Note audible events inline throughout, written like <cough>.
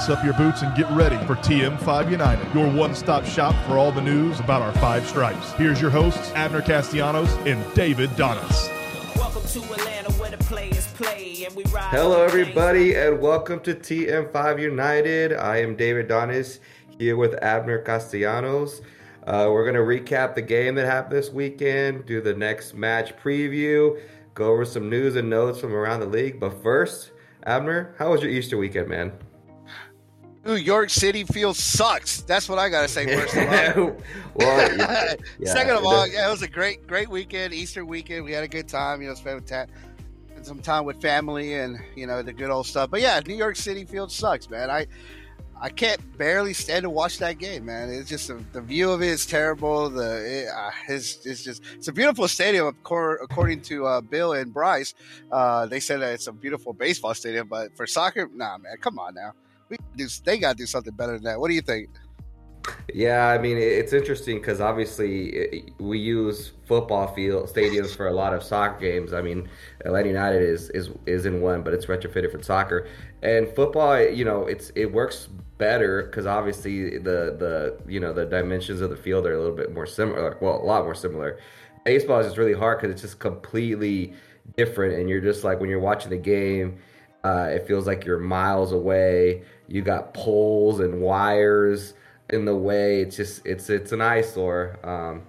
lace up your boots and get ready for TM5 United, your one stop shop for all the news about our five stripes. Here's your hosts, Abner Castellanos and David Donis. Hello, everybody, and welcome to TM5 United. I am David Donis here with Abner Castellanos. Uh, we're going to recap the game that happened this weekend, do the next match preview, go over some news and notes from around the league. But first, Abner, how was your Easter weekend, man? New York City feels sucks. That's what I gotta say first of all. well, yeah, <laughs> yeah. Second of all, yeah, it was a great, great weekend, Easter weekend. We had a good time. You know, spent ta- some time with family and you know the good old stuff. But yeah, New York City field sucks, man. I I can't barely stand to watch that game, man. It's just a, the view of it is terrible. The it, uh, it's, it's just it's a beautiful stadium, according to uh, Bill and Bryce. Uh, they said that it's a beautiful baseball stadium, but for soccer, nah, man, come on now. We do, they got to do something better than that. What do you think? Yeah, I mean it's interesting because obviously we use football field stadiums for a lot of soccer games. I mean, Atlanta United is is is in one, but it's retrofitted for soccer. And football, you know, it's it works better because obviously the the you know the dimensions of the field are a little bit more similar. Well, a lot more similar. Baseball is just really hard because it's just completely different, and you're just like when you're watching the game, uh, it feels like you're miles away. You got poles and wires in the way. It's just it's it's an eyesore. Um,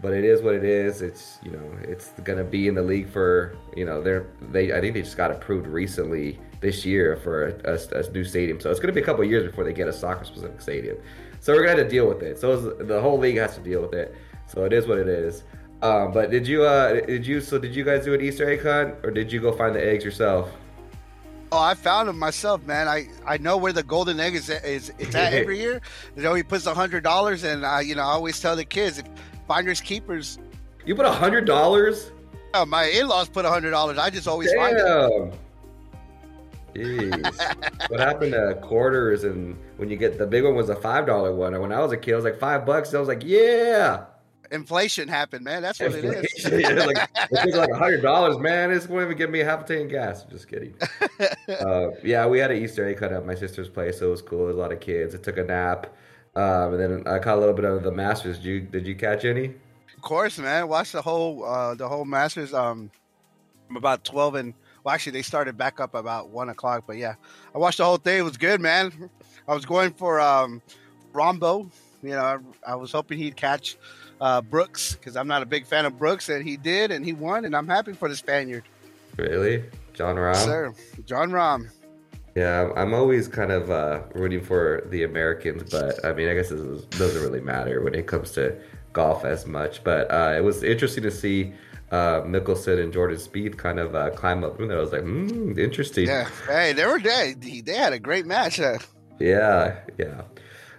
but it is what it is. It's you know it's gonna be in the league for you know they're they I think they just got approved recently this year for a, a, a new stadium. So it's gonna be a couple years before they get a soccer specific stadium. So we're gonna have to deal with it. So the whole league has to deal with it. So it is what it is. Um, but did you uh did you so did you guys do an Easter egg hunt or did you go find the eggs yourself? Oh, I found them myself, man. I, I know where the golden egg is. is it's at <laughs> every year. You know, he puts a hundred dollars, and I, you know, I always tell the kids, if finders keepers. You put a hundred dollars. Oh, my in-laws put a hundred dollars. I just always Damn. find them. Jeez. <laughs> what happened to quarters and when you get the big one was a five dollar one? Or when I was a kid, it was like five bucks. I was like, yeah inflation happened, man. That's what it is. yeah, like <laughs> it's like a hundred dollars, man. It's going to give me a half a tank of gas. I'm just kidding. <laughs> uh, yeah, we had an Easter egg cut at my sister's place, so it was cool. There was a lot of kids. I took a nap, um, and then I caught a little bit of the Masters. Did you did you catch any? Of course, man. Watched the whole uh, the whole Masters. Um, I'm about twelve and well, actually, they started back up about one o'clock. But yeah, I watched the whole thing. It was good, man. I was going for um, Rahmbo. You know, I, I was hoping he'd catch uh, Brooks because I'm not a big fan of Brooks, and he did, and he won, and I'm happy for the Spaniard. Really, Jon Rahm? Sir, Jon Rahm. Yeah, I'm always kind of uh, rooting for the Americans, but I mean, I guess it doesn't really matter when it comes to golf as much. But uh, it was interesting to see uh, Mickelson and Jordan Spieth kind of uh, climb up from there. I was like, hmm, interesting. Yeah, hey, they were they, they had a great match. Uh. Yeah, yeah.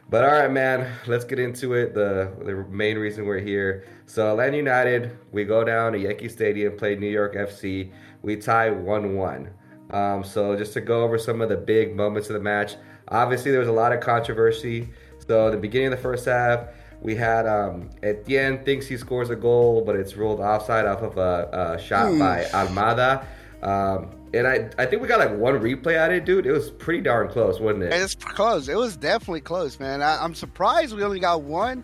But all right, man, let's get into it. The the main reason we're here. So Atlanta United, we go down to Yankee Stadium, play New York FC. We tie one one. Um, so just to go over some of the big moments of the match. Obviously, there was a lot of controversy. So the beginning of the first half, we had um, Etienne thinks he scores a goal, but it's ruled offside off of a, a shot mm. by Almada. Um, and I, I think we got like one replay at it, dude. It was pretty darn close, wasn't it? It's close. It was definitely close, man. I, am surprised we only got one.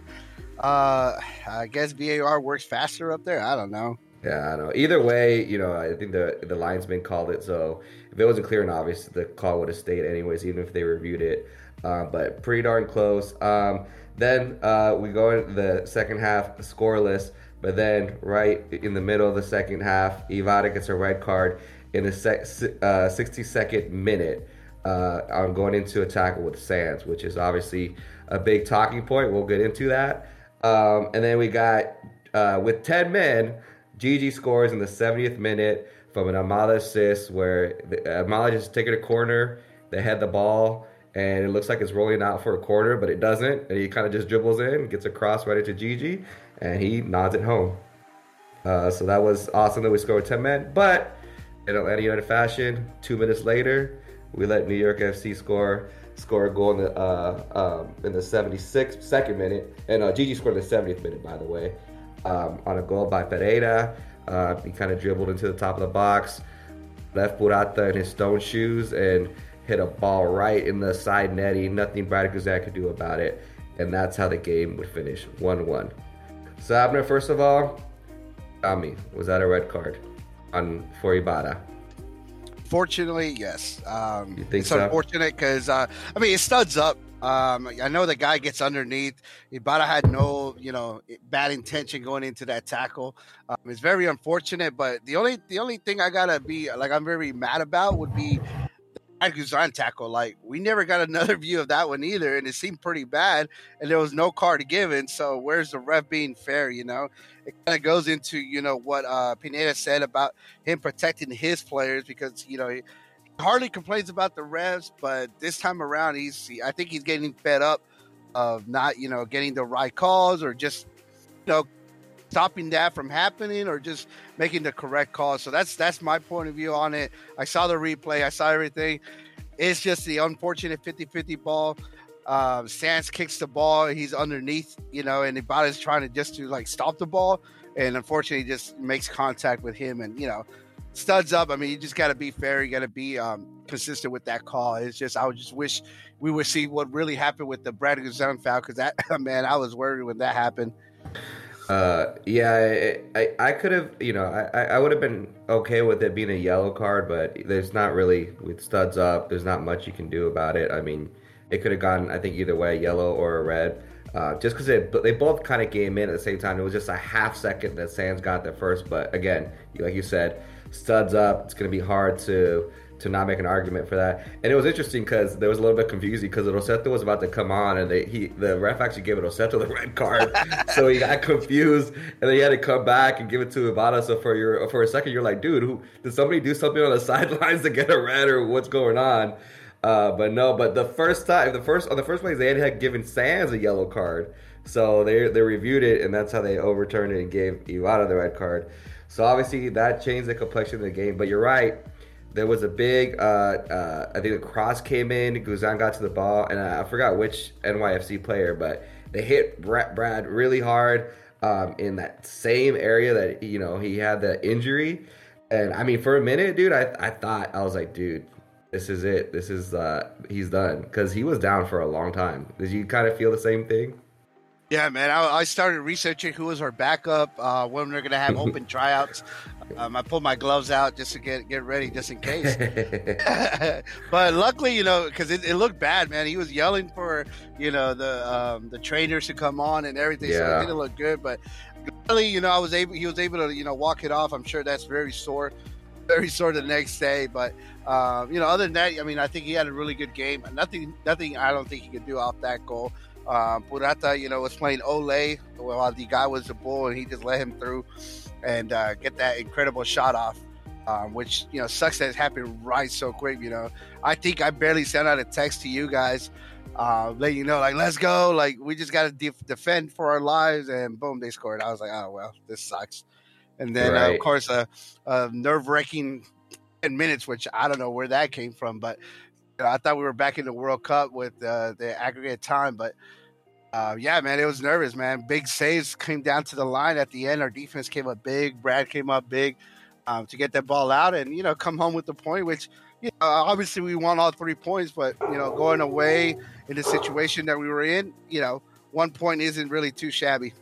Uh, I guess VAR works faster up there. I don't know. Yeah, I know. Either way, you know, I think the the linesman called it. So if it wasn't clear and obvious, the call would have stayed anyways, even if they reviewed it. Uh, but pretty darn close. Um, then uh, we go into the second half scoreless. But then, right in the middle of the second half, Ibarra gets a red card in the uh, 62nd minute uh, on going into a tackle with Sands, which is obviously a big talking point. We'll get into that. Um, and then we got, uh, with 10 men, Gigi scores in the 70th minute from an Almada assist where Almada just taking a corner, they had the ball, and it looks like it's rolling out for a corner, but it doesn't. And he kind of just dribbles in, gets a cross right into Gigi, and he nods it home. Uh, so that was awesome that we scored 10 men. But in Atlanta United fashion, two minutes later, we let New York FC score score a goal in the uh, um, in the 76th second minute, and uh, Gigi scored in the 70th minute, by the way, um, on a goal by Pereira. Uh, he kind of dribbled into the top of the box, left Purata in his stone shoes, and hit a ball right in the side netting. Nothing Brad Guzan could do about it. And that's how the game would finish 1 1 1. So, Abner, first of all, Tommy, was that a red card on for Ibarra? Fortunately, yes. Um, You think it's so? unfortunate because uh, I mean it studs up. Um, I know the guy gets underneath. Ibarra had no, you know, bad intention going into that tackle. Um, it's very unfortunate, but the only the only thing I gotta be like I'm very mad about would be Guzan tackle. Like we never got <laughs> another view of that one either, and it seemed pretty bad. And there was no card given. So where's the ref being fair? You know, it kind of goes into you know what uh, Pineda said about him protecting his players because you know he hardly complains about the refs, but this time around he's he, I think he's getting fed up of not you know getting the right calls or just you know stopping that from happening or just making the correct call. So that's that's my point of view on it. I saw the replay, I saw everything. It's just the unfortunate 50-50 ball. Um, Sands kicks the ball, he's underneath, you know, and the Ibarra's trying to just to like stop the ball, and unfortunately just makes contact with him, and you know, studs up. I mean, you just got to be fair. You got to be um, consistent with that call. It's just I would just wish we would see what really happened with the Brad Guzan foul because that <laughs> man, I was worried when that happened. Uh, yeah, I, I, I could have, you know, I, I would have been okay with it being a yellow card, but there's not really with studs up. There's not much you can do about it. I mean, it could have gone, I think, either way, yellow or a red. Uh, just because they both kind of came in at the same time. It was just a half second that Sands got there first. But again, like you said, studs up. It's going to be hard to to not make an argument for that. And it was interesting because there was a little bit confusing because Rossetto was about to come on and they, he the ref actually gave Rossetto the <laughs> red card, <laughs> so he got confused and then he had to come back and give it to Ibarra. So for your for a second you're like, dude, who did somebody do something on the <laughs> sidelines to get a red or what's going on? Uh, but no, but the first time, the first on the first place they had given Sands a yellow card, so they they reviewed it and that's how they overturned it and gave Ibarra the red card. So obviously that changed the complexion of the game. But you're right, there was a big, uh, uh, I think the cross came in, Guzan got to the ball, and I, forgot which NYFC player, but they hit Brad, really hard um, in that same area that you know he had the injury. And I mean, for a minute, dude, I, I thought I was like, dude, this is it. This is uh, he's done because he was down for a long time. Did you kind of feel the same thing? Yeah, man. I, I started researching who was our backup, uh, when they're going to have open <laughs> tryouts. Um, I pulled my gloves out just to get get ready, just in case. <laughs> <laughs> but luckily, you know, because it, it, looked bad, man. He was yelling for you know the um, the trainers to come on and everything, Yeah. so it didn't look good. But luckily, you know, I was able. He was able to you know walk it off. I'm sure that's very sore, very sore the next day. But um, you know, other than that, I mean, I think he had a really good game. Nothing, nothing. I don't think he could do off that goal. Um, Purata, you know, was playing Ole while the guy was a bull, and he just let him through and uh, get that incredible shot off. Um, which you know sucks that it happened right so quick. You know, I think I barely sent out a text to you guys, uh, letting you know like let's go, like we just got to def- defend for our lives, and boom, they scored. I was like, oh well, this sucks. And then uh, of course a, a nerve wracking ten minutes, which I don't know where that came from, but I thought we were back in the World Cup with uh, the aggregate time, but. Uh, yeah, man, it was nervous, man. Big saves came down to the line at the end. Our defense came up big. Brad came up big um, to get that ball out and you know come home with the point. Which you know, obviously we won all three points, but you know going away in the situation that we were in, you know one point isn't really too shabby.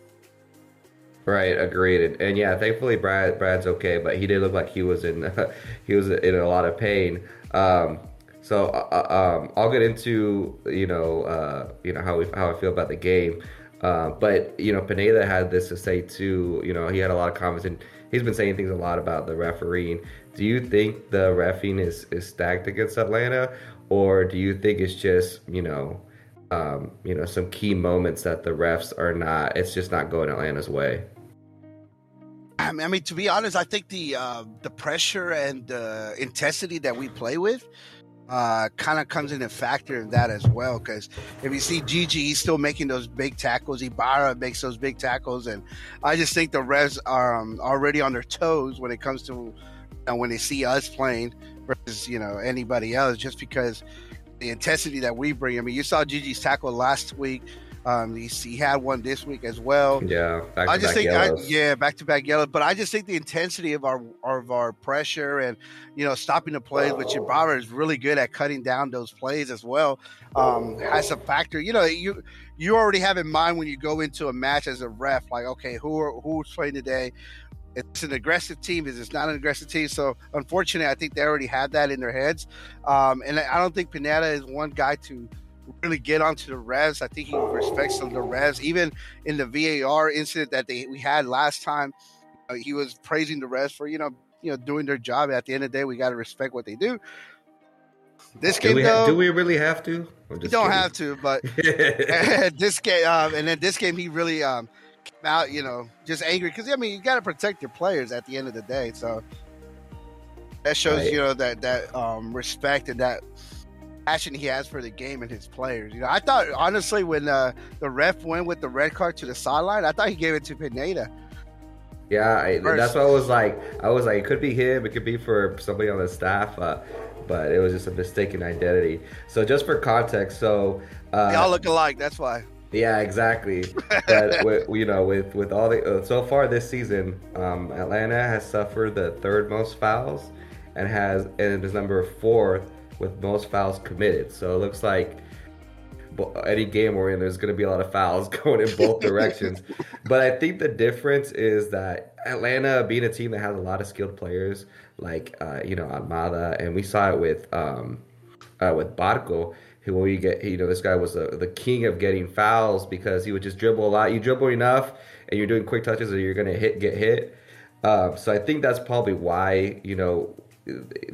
Right, agreed, and, and yeah, thankfully Brad Brad's okay, but he did look like he was in <laughs> he was in a lot of pain. Um, so uh, um, I'll get into you know uh, you know how we how I feel about the game, uh, but you know Pineda had this to say too. You know he had a lot of comments and he's been saying things a lot about the refereeing. Do you think the refing is is stacked against Atlanta, or do you think it's just you know um, you know some key moments that the refs are not? It's just not going Atlanta's way. I mean, I mean, to be honest, I think the uh, the pressure and uh, intensity that we play with uh, kind of comes in a factor in that as well. Because if you see Gigi, he's still making those big tackles. Ibarra makes those big tackles, and I just think the refs are um, already on their toes when it comes to uh, when they see us playing versus you know anybody else. Just because the intensity that we bring. I mean, you saw Gigi's tackle last week. Um, he, he had one this week as well. Yeah, I just think, I, yeah, back to back yellow. But I just think the intensity of our of our pressure and you know stopping the plays, which Ibarra is really good at cutting down those plays as well, um, has a factor. You know, you you already have in mind when you go into a match as a ref, like okay, who are, who's playing today? It's an aggressive team. Is it's not an aggressive team? So unfortunately, I think they already had that in their heads, um, and I don't think Pineda is one guy to really get onto the revs. I think he respects the revs. Even in the VAR incident that they we had last time, uh, he was praising the revs for you know you know doing their job. At the end of the day, we got to respect what they do. This game, do we, though, do we really have to? We don't kidding. have to, but <laughs> <laughs> this game, um, and then this game, he really um, came out, you know, just angry because I mean, you got to protect your players at the end of the day. So that shows, right. you know, that that um, respect and that passion he has for the game and his players. You know, I thought honestly when uh, the ref went with the red card to the sideline, I thought he gave it to Pineda. Yeah, I, that's what I was like. I was like, it could be him, it could be for somebody on the staff, uh, but it was just a mistaken identity. So just for context, so uh, they all look alike. That's why. Yeah, exactly. but <laughs> with, you know, with with all the uh, so far this season, um, Atlanta has suffered the third most fouls and has and is number fourth with most fouls committed. So it looks like any game we're in, there's going to be a lot of fouls <laughs> going in both directions. but I think the difference is that Atlanta, being a team that has a lot of skilled players, like uh, you know Almada, and we saw it with um, uh, with Barco, who you get? You know, this guy was the, the king of getting fouls because he would just dribble a lot. You dribble enough, and you're doing quick touches, or you're going to hit get hit. Um, so I think that's probably why you know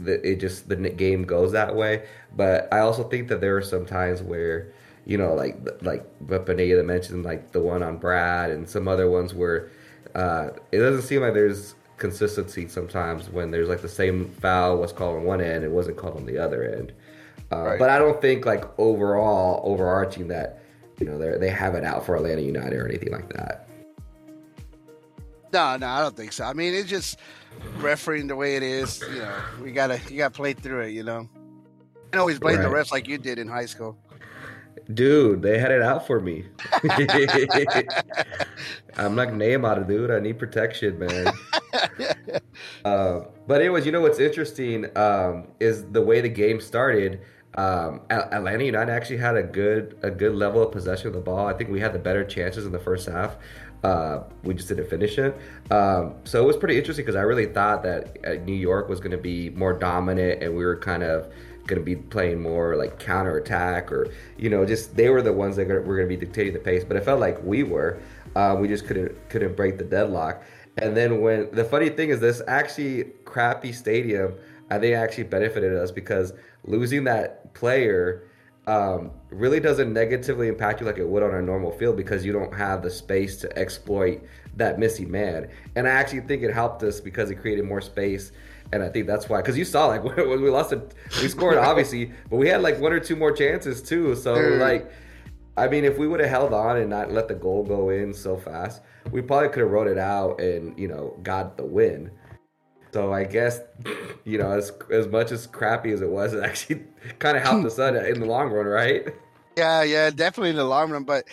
it just the game goes that way. But I also think that there are some times where you know, like like Pineda mentioned, like the one on Brad and some other ones where uh, it doesn't seem like there's consistency sometimes when there's like the same foul was called on one end it wasn't called on the other end. Uh, right. But I don't think like overall overarching that you know they they have it out for Atlanta United or anything like that. No, no, I don't think so. I mean, it's just refereeing the way it is. You know, we gotta you gotta play through it. You know, I always blame right. the refs like you did in high school. Dude, they had it out for me. <laughs> I'm like Neymar, dude. I need protection, man. <laughs> uh, but anyways, you know what's interesting um, is the way the game started. Um, Atlanta United actually had a good a good level of possession of the ball. I think we had the better chances in the first half. Uh, we just didn't finish it. Um, so it was pretty interesting because I really thought that uh, New York was going to be more dominant and we were kind of going to be playing more like counter attack or, you know, just they were the ones that were going to be dictating the pace. But it felt like we were. Uh, we just couldn't couldn't break the deadlock. And then when the funny thing is, this actually crappy stadium, I think actually benefited us because losing that player um, really doesn't negatively impact you like it would on a normal field because you don't have the space to exploit that missing man. And I actually think it helped us because it created more space. And I think that's why, because you saw like <laughs> when we lost it, we scored <laughs> obviously, but we had like one or two more chances too. So like, I mean, if we would have held on and not let the goal go in so fast, we probably could have wrote it out and you know got the win. So I guess, you know, as as much as crappy as it was, it actually <laughs> kind of helped us out in the long run, right? Yeah, yeah, definitely in the long run. But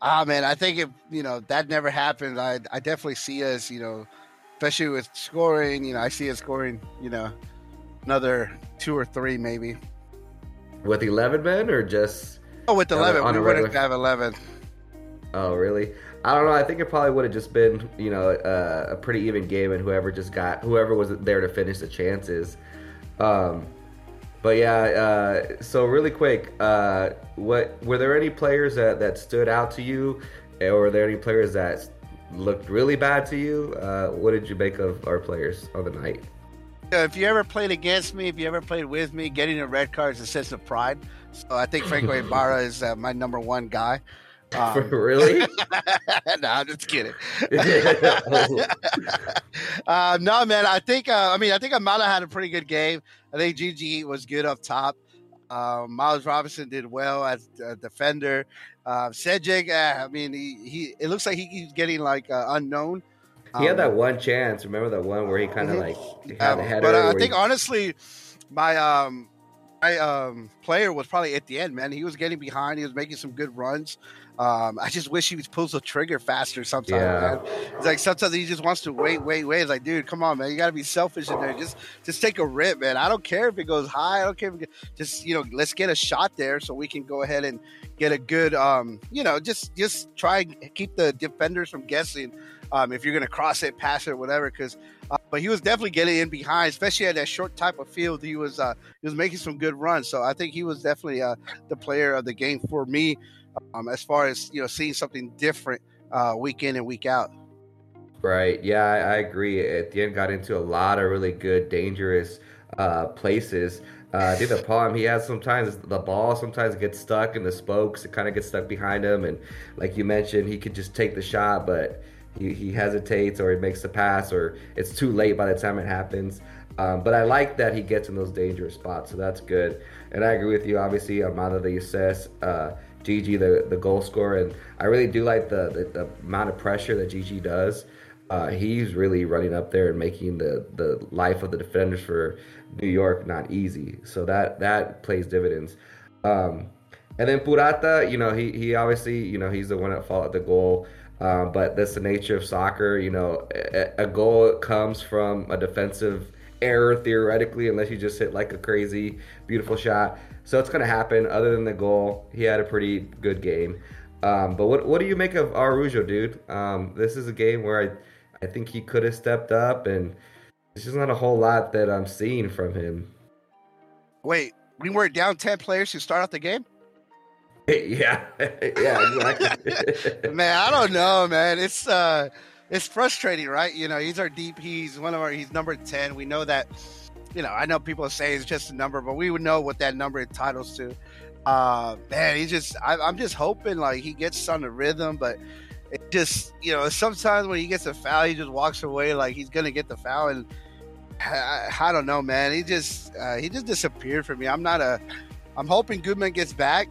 ah, man, I think if you know that never happened, I I definitely see us, you know, especially with scoring. You know, I see us scoring, you know, another two or three maybe. With eleven men or just? Oh, with eleven, on we wouldn't have eleven. Oh, really? I don't know. I think it probably would have just been, you know, uh, a pretty even game, and whoever just got whoever was there to finish the chances. Um, but yeah, uh, so really quick, uh, what were there any players that, that stood out to you, or were there any players that looked really bad to you? Uh, what did you make of our players on the night? If you ever played against me, if you ever played with me, getting a red card is a sense of pride. So I think Franco Ibarra is uh, my number one guy. Um, <laughs> really? <laughs> no, I'm just kidding. uh, <laughs> no, man. I think. Uh, I mean, I think Almada had a pretty good game. I think GG was good up top. Uh, Miles Robinson did well as a defender. Uh, Cedric, uh, I mean, he, he it looks like he, he's getting like uh, unknown. He had that um, one chance. Remember that one where he kind of mm-hmm. like had um, But I think he... honestly, my um, my um, player was probably at Etienne, man. He was getting behind. He was making some good runs. Um, I just wish he pulls the trigger faster sometimes, yeah. man. It's like sometimes he just wants to wait, wait, wait. It's like, dude, come on, man. You got to be selfish in there. Just, just take a rip, man. I don't care if it goes high. I don't care if it, just, you know, let's get a shot there so we can go ahead and get a good, um, you know, just, just try and keep the defenders from guessing. Um, if you're going to cross it, pass it, whatever, because uh, but he was definitely getting in behind, especially at that short type of field. He was uh, he was making some good runs, so I think he was definitely uh, the player of the game for me um, as far as you know seeing something different uh, week in and week out. Right. Yeah, I, I, agree. At Etienne, got into a lot of really good, dangerous uh, places. Uh, I think the <laughs> problem he has sometimes the ball sometimes gets stuck in the spokes. It kind of gets stuck behind him, and like you mentioned, he could just take the shot, but he, he hesitates or he makes the pass, or it's too late by the time it happens. Um, but I like that he gets in those dangerous spots, so that's good. And I agree with you. Obviously, Almada the assess. Uh, GG the, the goal scorer, and I really do like the, the, the amount of pressure that GG does. Uh, he's really running up there and making the, the life of the defenders for New York not easy. So that that plays dividends. Um, and then Purata, you know, he he obviously, you know, he's the one that fought the goal. Um, but that's the nature of soccer. You know, a, a, goal comes from a defensive error theoretically, unless you just hit like a crazy, beautiful shot. So it's going to happen. Other than the goal, he had a pretty good game. Um, but what what do you make of Araujo, dude? Um, this is a game where I I think he could have stepped up, and there's just not a whole lot that I'm seeing from him. Wait, we were down ten players to start out the game. <laughs> yeah, <laughs> yeah, exactly. <laughs> man, I don't know, man. It's uh, it's frustrating, right? You know, he's our deep. He's one of our. He's number ten. We know that you know, I know people say it's just a number, but we would know what that number entitles to. Uh, man, he just, I, am just hoping like he gets on the rhythm, but it just, you know, sometimes when he gets a foul, he just walks away like he's gonna get the foul, and I, I don't know, man. He just, uh, he just disappeared for me. I'm not a, I'm hoping Gutman gets back,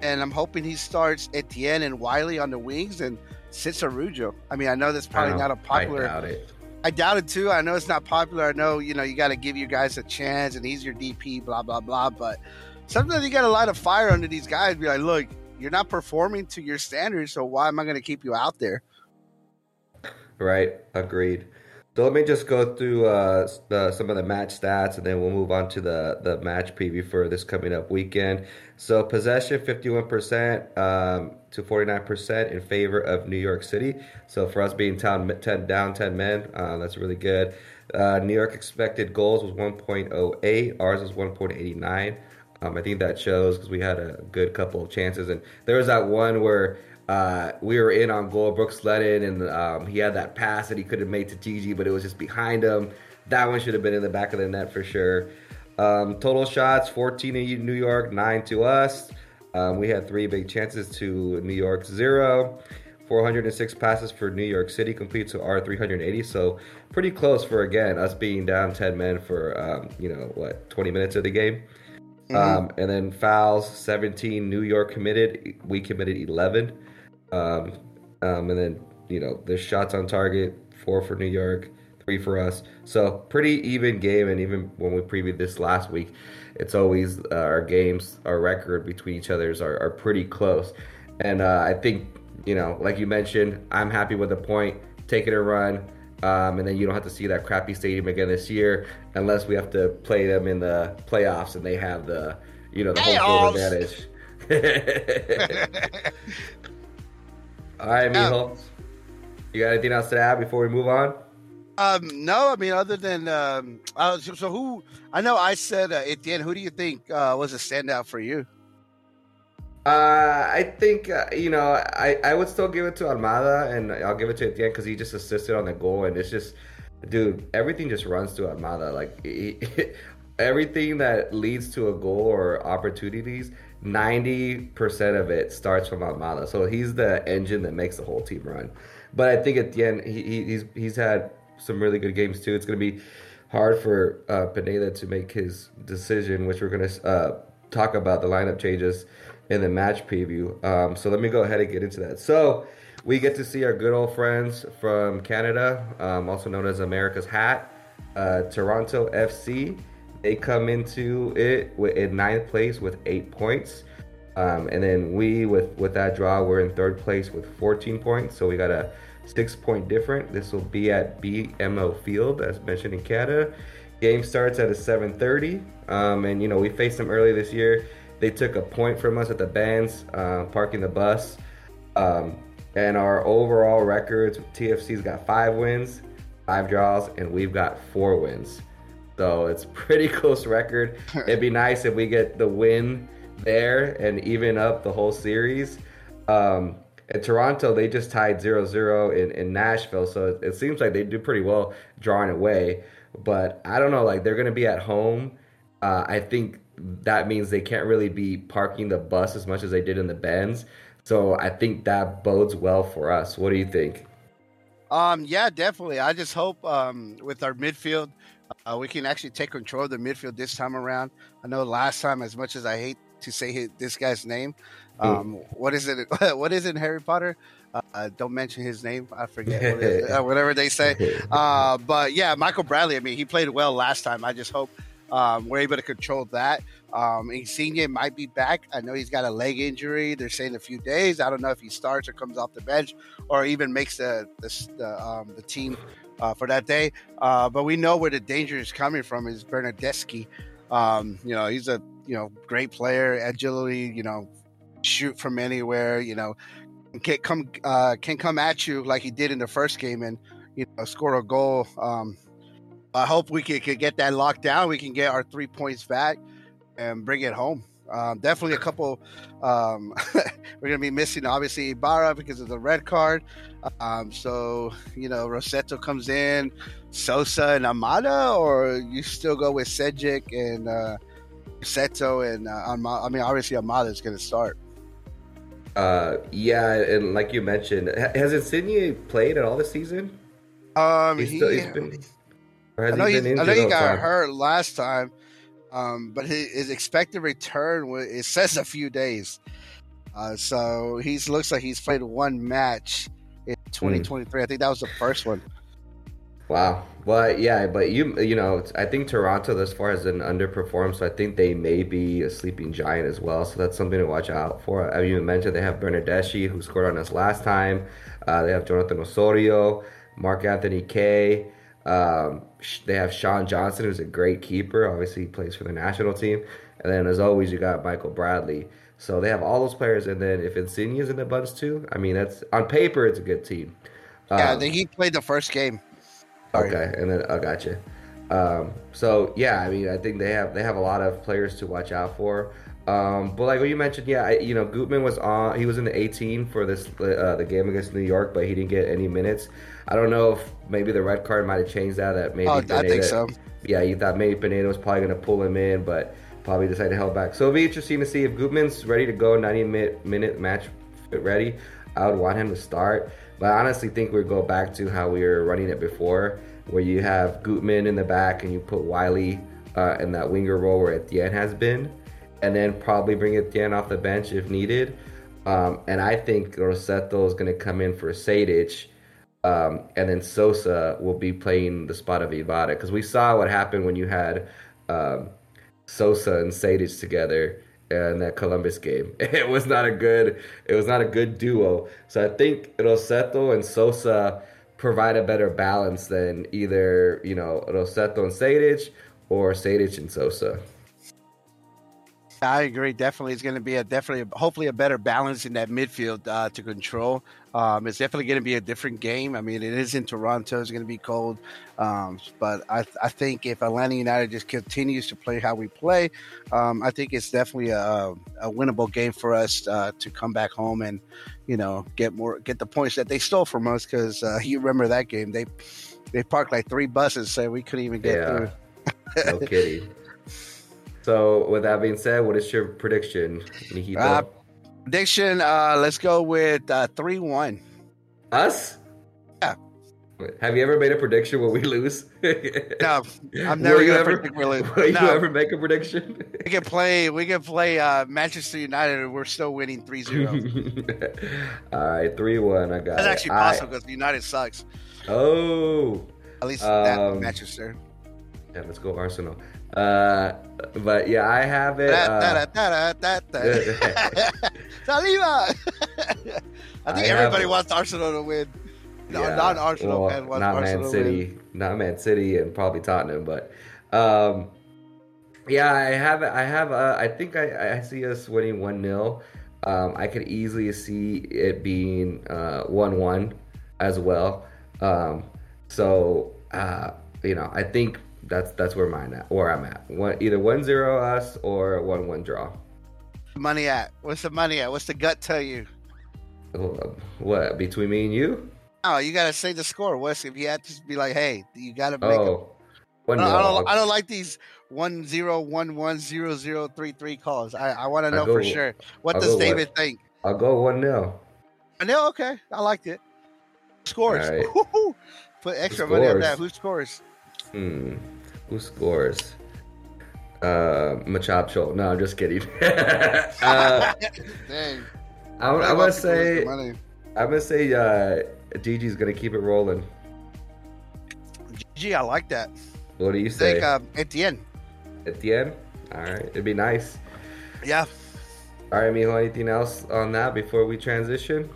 and I'm hoping he starts Etienne and Wiley on the wings and sits Araujo. I mean, I know that's probably not a popular. I doubt it I doubt it too. I know it's not popular. I know you know you got to give you guys a chance, and he's your DP, blah blah blah. But sometimes you got a lot of fire under these guys. Be like, look, you're not performing to your standards, so why am I going to keep you out there? Right. Agreed. So let me just go through uh, the, some of the match stats, and then we'll move on to the the match preview for this coming up weekend. So possession, fifty one percent um, to forty nine percent in favor of New York City. So for us being down ten down ten men, uh, that's really good. Uh, New York expected goals was one point oh eight. Ours was one point eighty nine. Um, I think that shows because we had a good couple of chances, and there was that one where uh, we were in on goal, Brooks Lennon, and um, he had that pass that he could have made to Gigi, but it was just behind him. That one should have been in the back of the net for sure. Um, total shots 14 in New York, 9 to us. Um, we had three big chances to New York, zero. 406 passes for New York City complete to our 380. So pretty close for again us being down 10 men for um, you know what 20 minutes of the game. Mm-hmm. Um, and then fouls 17. New York committed. We committed 11. Um, um, and then you know there's shots on target, four for New York, three for us. So pretty even game. And even when we previewed this last week, it's always uh, our games, our record between each others are, are pretty close. And uh, I think you know, like you mentioned, I'm happy with the point. Taking a run. Um, and then you don't have to see that crappy stadium again this year, unless we have to play them in the playoffs and they have the, you know, the home field advantage. <laughs> <laughs> All right, Mijo. You got anything else to add before we move on? Um, no, I mean, other than um, uh, so, who? I know I said uh, Etienne. Who do you think uh, was a standout for you? Uh, I think uh, you know I, I would still give it to Almada, and I'll give it to Etienne because he just assisted on the goal, and it's just, dude, everything just runs to Almada. Like he, <laughs> everything that leads to a goal or opportunities, 90% of it starts from Almada. So he's the engine that makes the whole team run. But I think Etienne, he, he's he's had some really good games too. It's going to be hard for uh, Pineda to make his decision, which we're going to uh, talk about the lineup changes in the match preview. Um, so let me go ahead and get into that. So we get to see our good old friends from Canada, um, also known as America's Hat, uh, Toronto FC they come into it in ninth place with eight points. Um, and then we, with, with that draw, we're in third place with 14 points. So we got a six point different. This will be at BMO Field, as mentioned in Canada. Game starts at a 7:30, um, and you know we faced them early this year. They took a point from us at the Benz, uh, parking the bus. Um, and our overall records, TFC's got five wins, five draws, and we've got four wins. So it's pretty <laughs> close record. <laughs> It'd be nice if we get the win there and even up the whole series. Um, in Toronto, they just tied 0-0 in, in Nashville, so it, it seems like they do pretty well drawing away. But I don't know, like they're gonna be at home. Uh, I think that means they can't really be parking the bus as much as they did in the Benz. So I think that bodes well for us. What do you think? Um, yeah, definitely. I just hope um, with our midfield, uh, we can actually take control of the midfield this time around. I know last time, as much as I hate to say his, this guy's name, um, mm. what is it? <laughs> What is it in Harry Potter? Uh, don't mention his name. I forget what <laughs> uh, whatever they say. <laughs> Uh, but yeah, Michael Bradley. I mean, he played well last time. I just hope um, we're able to control that. Um, Insigne might be back. I know he's got a leg injury. They're saying a few days. I don't know if he starts or comes off the bench or even makes the the, the, um, the team uh, for that day. Uh, but we know where the danger is coming from is Bernardeschi. Um, you know, he's a you know great player, agility. You know, shoot from anywhere. You know, can come uh, can come at you like he did in the first game and you know score a goal. Um, I hope we can, can get that locked down. We can get our three points back and bring it home. Um, definitely a couple. Um, <laughs> we're gonna be missing obviously Ibarra because of the red card. Um, so you know Rossetto comes in, Sosa and Almada, or you still go with Sejdic and uh, Rossetto and uh, I mean obviously Almada is gonna start. Uh, yeah, and like you mentioned, has Insigne played at all this season? Um, he's, still, he's been. I know, he, I know he got time? hurt last time, um, but his, his, expected return it says a few days. Uh, so he looks like he's played one match in 2023. Mm. I think that was the first one. Wow. Well, yeah, but you you know, I think Toronto thus far has been underperformed, so I think they may be a sleeping giant as well. So that's something to watch out for. I you mentioned they have Bernardeschi, who scored on us last time. Uh, they have Jonathan Osorio, Mark Anthony Kaye. Um, they have Sean Johnson, who's a great keeper. Obviously, he plays for the national team. And then, as always, you got Michael Bradley. So they have all those players. And then, if Insigne is in the bunch too, I mean, that's on paper, it's a good team. Yeah, um, he played the first game. Sorry. Okay, and then I got you. Um, so yeah, I mean, I think they have they have a lot of players to watch out for. Um, but like what you mentioned, yeah, I, you know, Gutman was on. He was in the 18 for this uh, the game against New York, but he didn't get any minutes. I don't know if maybe the red card might have changed that. That maybe oh, Pineda, I think so. Yeah, you thought maybe Pineda was probably going to pull him in, but probably decided to hold back. So it'll be interesting to see if Gutman's ready to go, 90 minute, minute match ready. I would want him to start, but I honestly think we'd go back to how we were running it before, where you have Gutman in the back and you put Wiley uh, in that winger role where Etienne has been, and then probably bring Etienne off the bench if needed. Um, and I think Rossetto is going to come in for Sejdic, um, and then Sosa will be playing the spot of Ibarra because we saw what happened when you had um, Sosa and Sejdic together Uh, in that Columbus game. <laughs> It was not a good it was not a good duo. So I think Rossetto and Sosa provide a better balance than either you know Rossetto and Sejdic or Sejdic and Sosa. I agree. Definitely, it's going to be a definitely, hopefully, a better balance in that midfield uh, to control. Um, it's definitely going to be a different game. I mean, it is in Toronto. It's going to be cold, um, but I, I think if Atlanta United just continues to play how we play, um, I think it's definitely a, a winnable game for us uh, to come back home and you know get more get the points that they stole from us. Because uh, <laughs> you remember that game, they they parked like three buses, so we couldn't even get yeah. through. no kidding. So, with that being said, what is your prediction, Nihito? Uh, prediction, uh, let's go with uh, 3 1. Us? Yeah. Have you ever made a prediction when we lose? no, I'm <laughs> never predict we lose. Will no. you ever make a prediction? we can play. We can play uh, Manchester United, and we're still winning 3-0. <laughs> All right, three one. I got. That's it. actually possible because United sucks. Oh. At least um, that Manchester. Yeah, let's go Arsenal. Uh, but yeah, I have it. Uh, <laughs> <laughs> Saliba. <laughs> I think I everybody wants Arsenal to win. No, yeah, not Arsenal well, wants not Arsenal Man City, not Man City, and probably Tottenham. But um, yeah, I have. I have. Uh, I think I, I see us winning one 0 um, I could easily see it being uh, one one as well. Um, so uh, you know, I think that's that's where mine at, where I'm at. One, either one zero us or one one draw. Money at? What's the money at? What's the gut tell you? What between me and you? Oh, you gotta say the score. What's if you had to be like, hey, you gotta make. Oh, a, I, don't, I, don't, I don't like these one zero one one zero zero three three calls. I, I want to know go, for sure. What I'll does David one, think? I'll go one nil. A nil, okay. I liked it. Scores. Right. <laughs> Put extra money on that. Who scores? Hmm. Who scores? Uh, Machop No, I'm just kidding. <laughs> uh, Dang. I'm, I'm gonna say. I'm gonna say. Uh, Gigi's gonna keep it rolling. Gigi, I like that. What do you say? Think, um, Etienne. Etienne. All right, it'd be nice. Yeah. All right, Mijo. Anything else on that before we transition?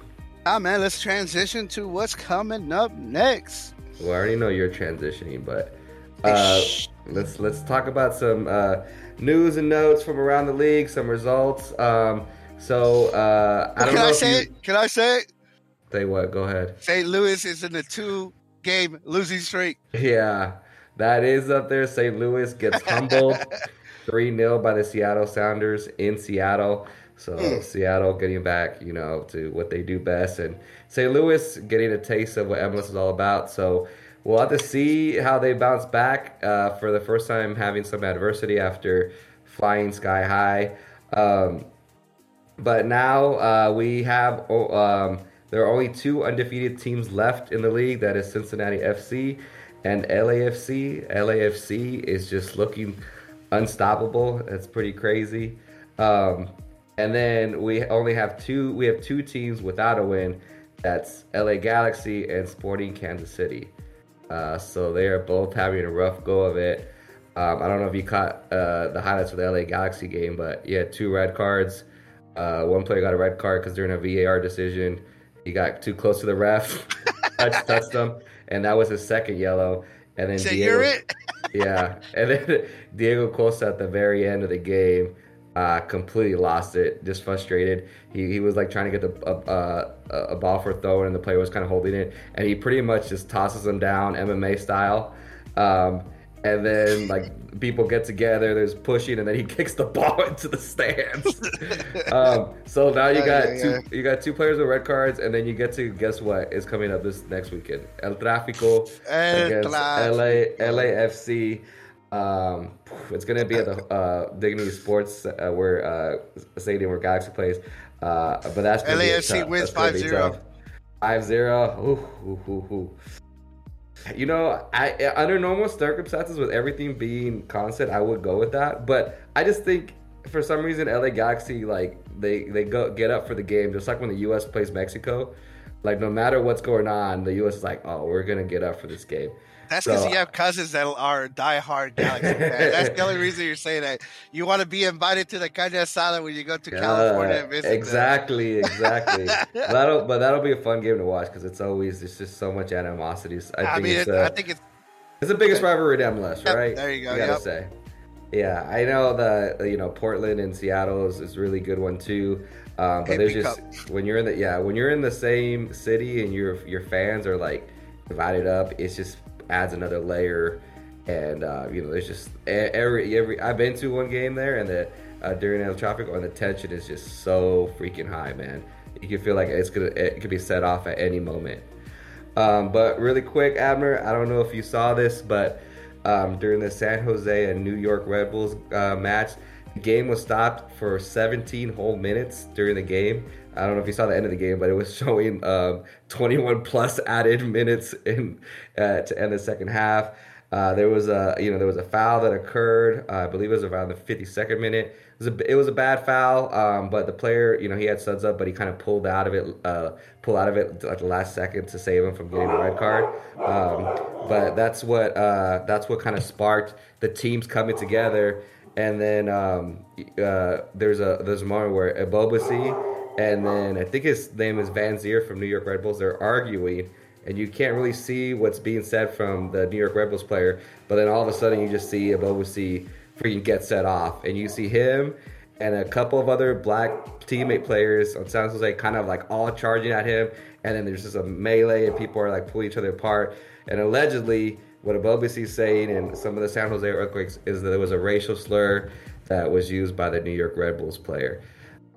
Ah, man. Let's transition to what's coming up next. Well, I already know you're transitioning, but uh, let's let's talk about some uh, news and notes from around the league, some results. Um, so uh, I don't Can know. I say you... it? Can I say it? Say what? Go ahead. St. Louis is in the two game losing streak. Yeah, that is up there. St. Louis gets <laughs> humbled 3 0 by the Seattle Sounders in Seattle. So mm. Seattle getting back, you know, to what they do best, and St. Louis getting a taste of what MLS is all about. So we'll have to see how they bounce back uh, for the first time having some adversity after flying sky high. Um, but now uh, we have um, there are only two undefeated teams left in the league. That is Cincinnati FC and LAFC. LAFC is just looking unstoppable. That's pretty crazy. Um, and then we only have two. We have two teams without a win. That's LA Galaxy and Sporting Kansas City. Uh, so they are both having a rough go of it. Um, I don't know if you caught uh, the highlights of the LA Galaxy game, but yeah, two red cards. Uh, one player got a red card because during a VAR decision, he got too close to the ref, <laughs> touched, touched him, and that was his second yellow. And then so Diego, it. <laughs> yeah, and then <laughs> Diego Costa at the very end of the game uh, completely lost it, just frustrated. He, he was like trying to get the a, a, a ball for throwing, and the player was kind of holding it, and he pretty much just tosses him down MMA style. Um, and then like people get together, there's pushing, and then he <laughs> kicks the ball <laughs> into the stands. <laughs> um, so now you got yeah, two you got two players with red cards, and then you get to guess what is coming up this next weekend: El Tráfico El against LA LAFC. Um, it's gonna be at the uh, Dignity Sports uh, where uh, stadium where Galaxy plays. Uh, but that's gonna LAFC be wins 5-0. 5-0. Ooh, ooh, ooh, ooh. You know, I under normal circumstances, with everything being constant, I would go with that. But I just think for some reason, LA Galaxy like they they go get up for the game, just like when the U.S. plays Mexico. Like no matter what's going on, the U.S. is like, oh, we're gonna get up for this game. That's because so, you have cousins that are diehard Galaxy <laughs> fans. That's the only reason you're saying that. You want to be invited to the carne asada when you go to California and visit. Exactly, them. exactly. <laughs> that'll, but that'll be a fun game to watch because it's always it's just so much animosity. I, I think mean, it's, it, uh, I think it's it's the biggest rivalry in MLS, yep, right? There you go. You gotta yep. say. Yeah, I know the you know Portland and Seattle is, is really good one too. Um, but there's just when you're in the yeah when you're in the same city and your your fans are like divided up, it's just adds another layer. And uh, you know, there's just every every I've been to one game there, and the uh, during El Tráfico, and the tension is just so freaking high, man. You can feel like it's gonna it could be set off at any moment. Um, but really quick, Abner, I don't know if you saw this, but um, during the San Jose and New York Red Bulls uh, match, the game was stopped for 17 whole minutes during the game. I don't know if you saw the end of the game, but it was <laughs> showing um, 21 plus added minutes in uh, to end the second half. Uh, there was a you know there was a foul that occurred. Uh, I believe it was around the 52nd minute. It was a, it was a bad foul, um, but the player you know he had suds up, but he kind of pulled out of it, uh, pulled out of it at the last second to save him from getting a red card. Um, but that's what uh, that's what kind of sparked the teams coming together. And then um, uh, there's a there's a moment where Ebobisse and then I think his name is Vanzeir from New York Red Bulls. They're arguing and you can't really see what's being said from the New York Red Bulls player. But then all of a sudden, you just see Ebobisse freaking get set off, and you see him and a couple of other black teammate players on San Jose kind of like all charging at him, and then there's just a melee, and people are like pulling each other apart. And allegedly, what is saying and some of the San Jose Earthquakes is that there was a racial slur that was used by the New York Red Bulls player.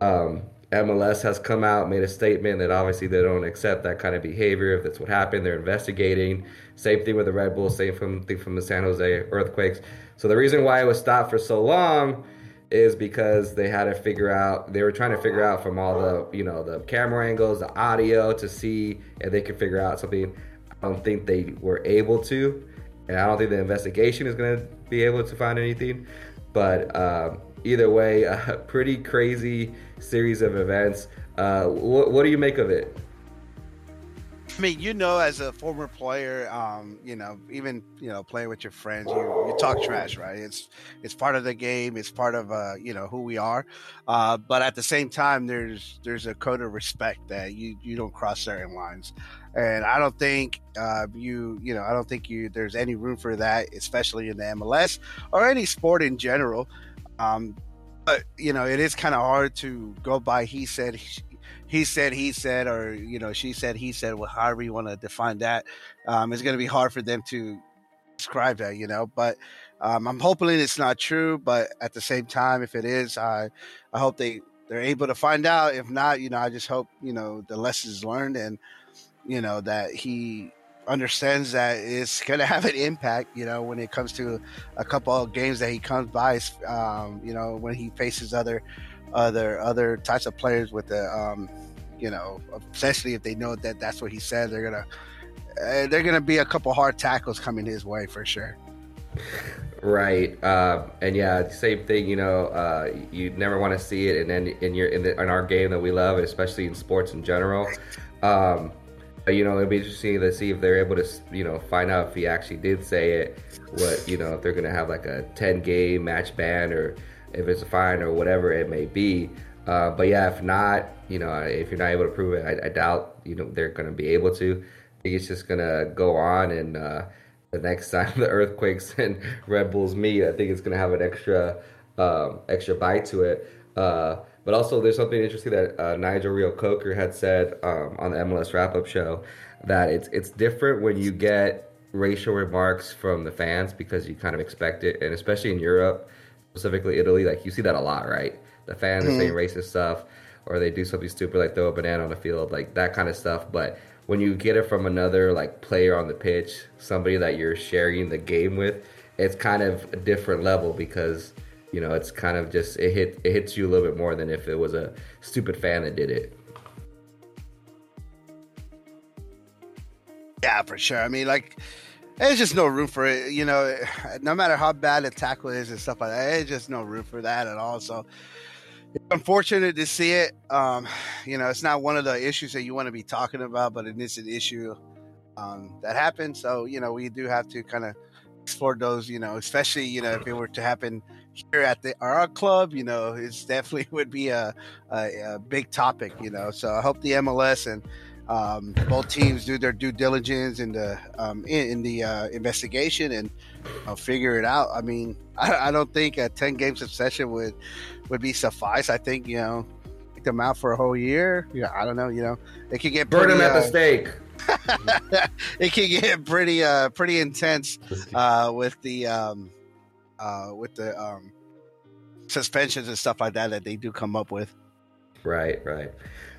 Um, MLS has come out, made a statement that obviously they don't accept that kind of behavior. If that's what happened, they're investigating. Same thing with the Red Bulls, same from, thing from the San Jose Earthquakes. So the reason why it was stopped for so long is because they had to figure out they were trying to figure out from all the you know the camera angles the audio to see if they could figure out something i don't think they were able to and i don't think the investigation is going to be able to find anything but um, either way, <laughs> a pretty crazy series of events. Uh, what, what do you make of it? I mean, you know, as a former player, um, you know, even you know, playing with your friends, you you talk trash, right? It's it's part of the game. It's part of uh, you know who we are. Uh, but at the same time, there's there's a code of respect that you you don't cross certain lines, and I don't think uh, you you know I don't think you there's any room for that, especially in the MLS or any sport in general. Um, but you know, it is kind of hard to go by. He said, he said, he said, or you know, she said, he said. Well, however you want to define that, um, it's going to be hard for them to describe that. You know, but um, I'm hoping it's not true. But at the same time, if it is, I I hope they they're able to find out. If not, you know, I just hope you know the lessons learned and you know that he understands that it's <laughs> going to have an impact, you know, when it comes to a couple of games that he comes by, um, you know, when he faces other, other, other types of players with the, um, you know, essentially if they know that that's what he said, they're gonna, uh, they're gonna be a couple hard tackles coming his way for sure. Right, uh, and yeah, same thing. You know, uh, you never want to see it, and then in your in, the, in our game that we love, especially in sports in general. Um, you know, it'll be interesting to see if they're able to, you know, find out if he actually did say it. What you know, if they're gonna have like a ten game match ban or if it's a fine or whatever it may be. Uh, but yeah, if not, you know, if you're not able to prove it, I, I doubt you know they're gonna be able to. I think it's just gonna go on, and uh, the next <laughs> time the earthquakes and Red Bulls meet, I think it's gonna have an extra um, extra bite to it. Uh, but also, there's something interesting that uh, Nigel Reo-Coker had said um, on the MLS wrap up show that it's it's different when you get racial remarks from the fans because you kind of expect it, and especially in Europe, specifically Italy, like you see that a lot, right? The fans mm-hmm. are saying racist stuff, or they do something stupid like throw a banana on the field, like that kind of stuff. But when you get it from another like player on the pitch, somebody that you're sharing the game with, it's kind of a different level because you know, it's kind of just it hit it hits you a little bit more than if it was a stupid fan that did it. Yeah, for sure. I mean, like, there's just no room for it. You know, no matter how bad a tackle is and stuff like that, there's just no room for that at all. So, it's unfortunate to see it. Um, you know, it's not one of the issues that you want to be talking about, but it is an issue um, that happened. So, you know, we do have to kind of explore those. You know, especially you know if it were to happen here at the our club, you know, it's definitely <laughs> would be a, a, a big topic, you know. So I hope the MLS and um, both teams do their due diligence in the um, in, in, the uh, investigation and uh, figure it out. I mean, <laughs> I, I, don't think a ten game succession would would be suffice. I think you know, take them out for a whole year. Yeah, I don't know. You know, it could get burn them at uh, the stake. <laughs> it can get pretty uh pretty intense uh with the um uh, with the um, suspensions and stuff like that that they do come up with. Right, right.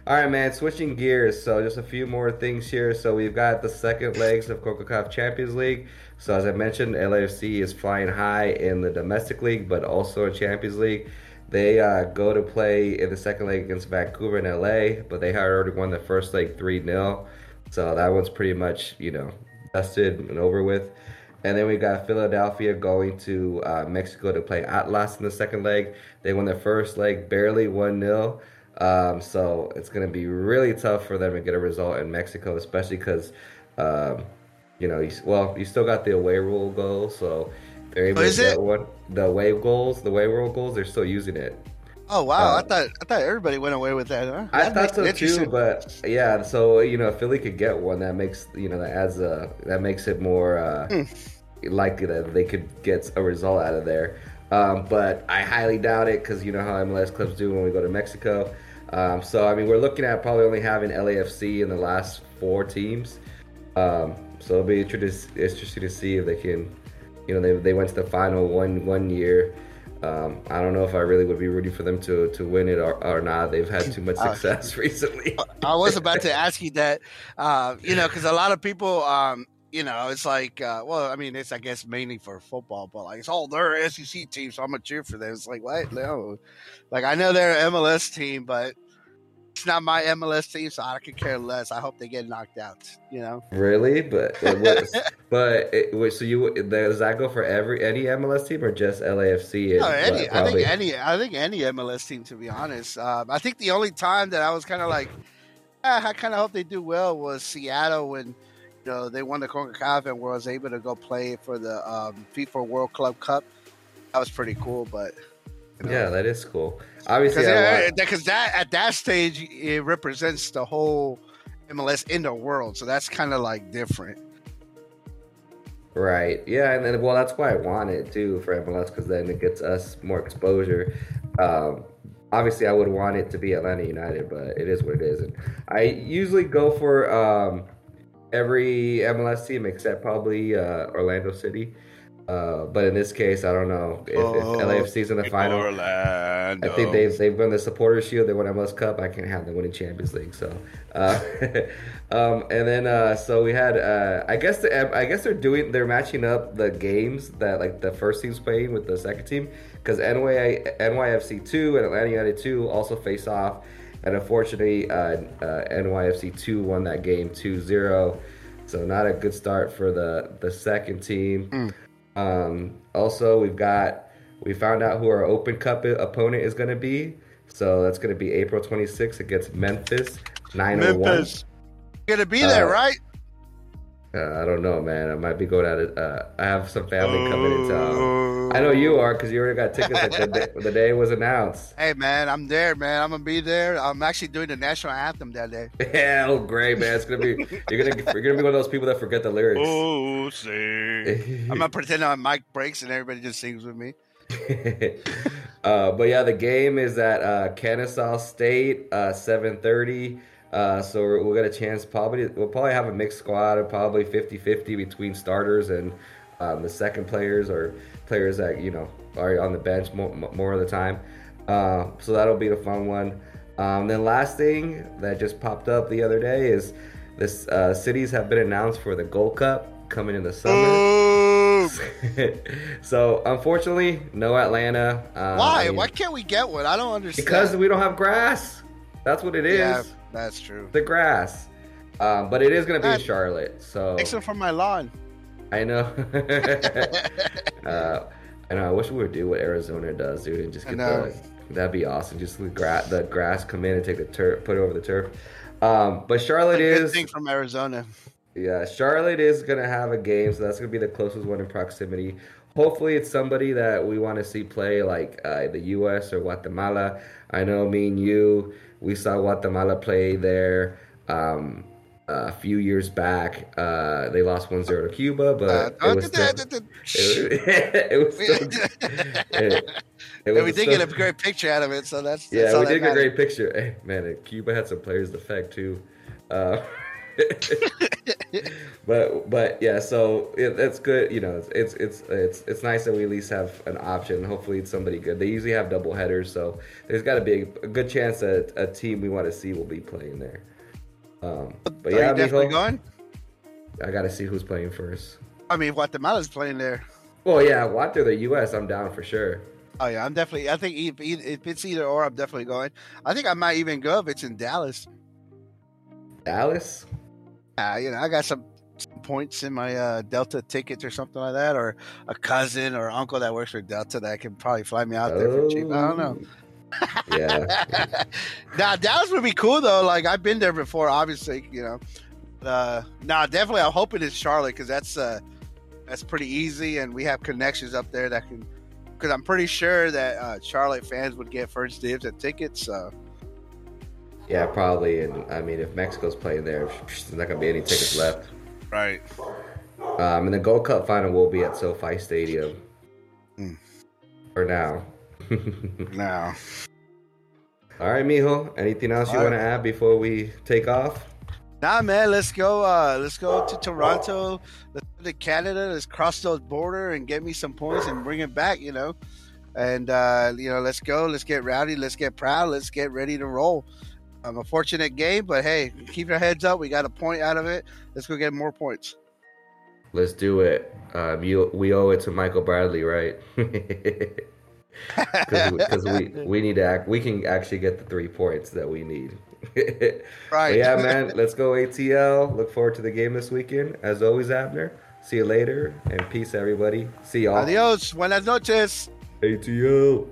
All right, man. Switching gears. So just a few more things here. So we've got the second legs of Concacaf Champions League. So as I mentioned, LAFC is flying high in the domestic league, but also in Champions League. They uh, go to play in the second leg against Vancouver in LA, but they had already won the first leg 3 0. So that one's pretty much, you know, dusted and over with. And then we got Philadelphia going to uh, Mexico to play Atlas in the second leg. They won their first leg barely 1 0. Um, so it's going to be really tough for them to get a result in Mexico, especially because, um, you know, you, well, you still got the away rule goal. So they're able Oh, to get it? one. The away goals, the away rule goals, they're still using it. Oh wow! Uh, I thought I thought everybody went away with that. Huh? I That thought so too, but yeah. So you know, if Philly could get one, that makes you know that adds a that makes it more uh, Hmm. likely that they could get a result out of there. Um, but I highly doubt it because you know how MLS clubs do when we go to Mexico. Um, so I mean, we're looking at probably only having LAFC in the last four teams. Um, so it'll be interesting, interesting to see if they can. You know, they, they went to the final one one year. Um, I don't know if I really would be rooting for them to, to win it or, or not. They've had too much Uh, success <laughs> recently. I was about to ask you that, uh, you know, because a lot of people, um, you know, it's like, uh, well, I mean, it's I guess mainly for football, but like it's all their SEC team, so I'm gonna cheer for them. It's like what? No, like I know they're an MLS team, but it's not my MLS team, so I could care less. I hope they get knocked out. You know, Really, but what, <laughs> but it, wait, so you does that go for every any MLS team or just LAFC? No, any, I think any, I think any MLS team. To be honest, um, I think the only time that I was kind of like, eh, I kind of hope they do well was Seattle when you know they won the Concacaf and was able to go play for the um, FIFA World Club Cup. That was pretty cool, but you know, yeah, that is cool. Obviously, because that at that stage it represents the whole MLS in the world, so that's kind of like different. Right. Yeah, and then well, that's why I want it too for MLS because then it gets us more exposure. Um, obviously, I would want it to be Atlanta United, but it is what it is. And I usually go for um, every MLS team except probably uh, Orlando City. Uh, but in this case, I don't know if, if LAFC's in the final. I think they've they've won the Supporters Shield. They won MLS Cup. I can't have them winning Champions League. So, uh, <laughs> um, and then uh, so we had. Uh, I guess the, I guess they're doing they're matching up the games that like the first team's playing with the second team because NY, NYFC two and Atlanta United two also face off, and unfortunately uh, uh, NYFC two won that game 2-0. So not a good start for the the second team. Um, also, we've got we found out who our Open Cup opponent is going to be. So that's going to be April 26th against Memphis 901. Memphis, gonna be there, Uh, right? Uh, I don't know, man. I might be going out. Of, uh, I have some family coming in town. I know you are because you already got tickets like the, day, the day it was announced. <laughs> Hey man, I'm there, man. I'm gonna be there. I'm actually doing the national anthem that day. <laughs> Hell, great, man! It's gonna be you're gonna you're gonna be one of those people that forget the lyrics. Oh, sing. I'm gonna <laughs> pretend my mic breaks and everybody just sings with me. uh, but yeah, the game is at uh, Kennesaw State, uh, seven thirty. Uh, so we're, we'll get a chance. Probably we'll probably have a mixed squad of probably 50-50 between starters and um, the second players or players that you know are on the bench more, more of the time. Uh, so that'll be the fun one. Um, then last thing that just popped up the other day is this uh, cities have been announced for the Gold Cup coming in the summer. <laughs> So unfortunately, no Atlanta. Um, Why? I mean, Why can't we get one? I don't understand. Because we don't have grass. That's what it is. yeah, that's true. The grass. Um, but it is going to be in. Charlotte. So them for my lawn. I know. <laughs> <laughs> uh, I know. I wish we would do what Arizona does, dude, and just get the. That'd be awesome. Just the, gra- the grass come in and take the turf, put it over the turf. Um, but Charlotte is thing from Arizona. Yeah, Charlotte is gonna have a game, so that's gonna be the closest one in proximity. Hopefully, it's somebody that we want to see play, like uh, the U.S. or Guatemala. I know me and you, we saw Guatemala play there um, a few years back. Uh, they lost 1-0 to Cuba, but Uh, it was still, it, <laughs> it was still, <laughs> <laughs> it, it And was we did still- get a great picture out of it, so that's, that's yeah, we that did get a great picture. Hey, man, Cuba had some players to effect too. Uh, <laughs> but but yeah, so it, that's good. You know, it's, it's it's it's it's nice that we at least have an option. Hopefully, it's somebody good. They usually have double headers, so there's got to be a, a good chance that a team we want to see will be playing there. Um, but Are yeah, you definitely Mijo, going? I got to see who's playing first. I mean, Guatemala's playing there. Well, yeah, what they're the U.S. I'm down for sure. Oh yeah, I'm definitely. I think if, if it's either or, I'm definitely going. I think I might even go if it's in Dallas. Dallas. Uh, you know, I got some, some points in my uh, Delta tickets or something like that, or a cousin or uncle that works for Delta that can probably fly me out there oh. for cheap. I don't know. yeah. <laughs> now Dallas would be cool though. Like I've been there before, obviously. You know. Uh, now definitely, I'm hoping it's Charlotte because that's uh, that's pretty easy, and we have connections up there that can. Because I'm pretty sure that uh, Charlotte fans would get first dibs at tickets. So. Yeah, probably. And I mean, if Mexico's playing there, there's not gonna be any tickets left. Right. Um, and the Gold Cup final will be at SoFi Stadium. Mm. For now. now. <laughs> All right, Mijo. Anything else All you right. want to add before we take off? Nah, man. Let's go. Uh, let's go to Toronto. Let's go to Canada. Let's cross the border and get me some points and bring it back. You know, and uh, you know, let's go. Let's get rowdy. Let's get proud. Let's get ready to roll. Um, a fortunate game, but hey, keep your heads up. We got a point out of it. Let's go get more points. Let's do it. Um, you, we owe it to Michael Bradley, right? <laughs> Because we, <laughs> we need to act. We can actually get the three points that we need. <laughs> right. Yeah, man. Let's go ATL. Look forward to the game this weekend. As always, Abner. See you later and peace, everybody. See y'all. Adios. Buenas noches. ATL.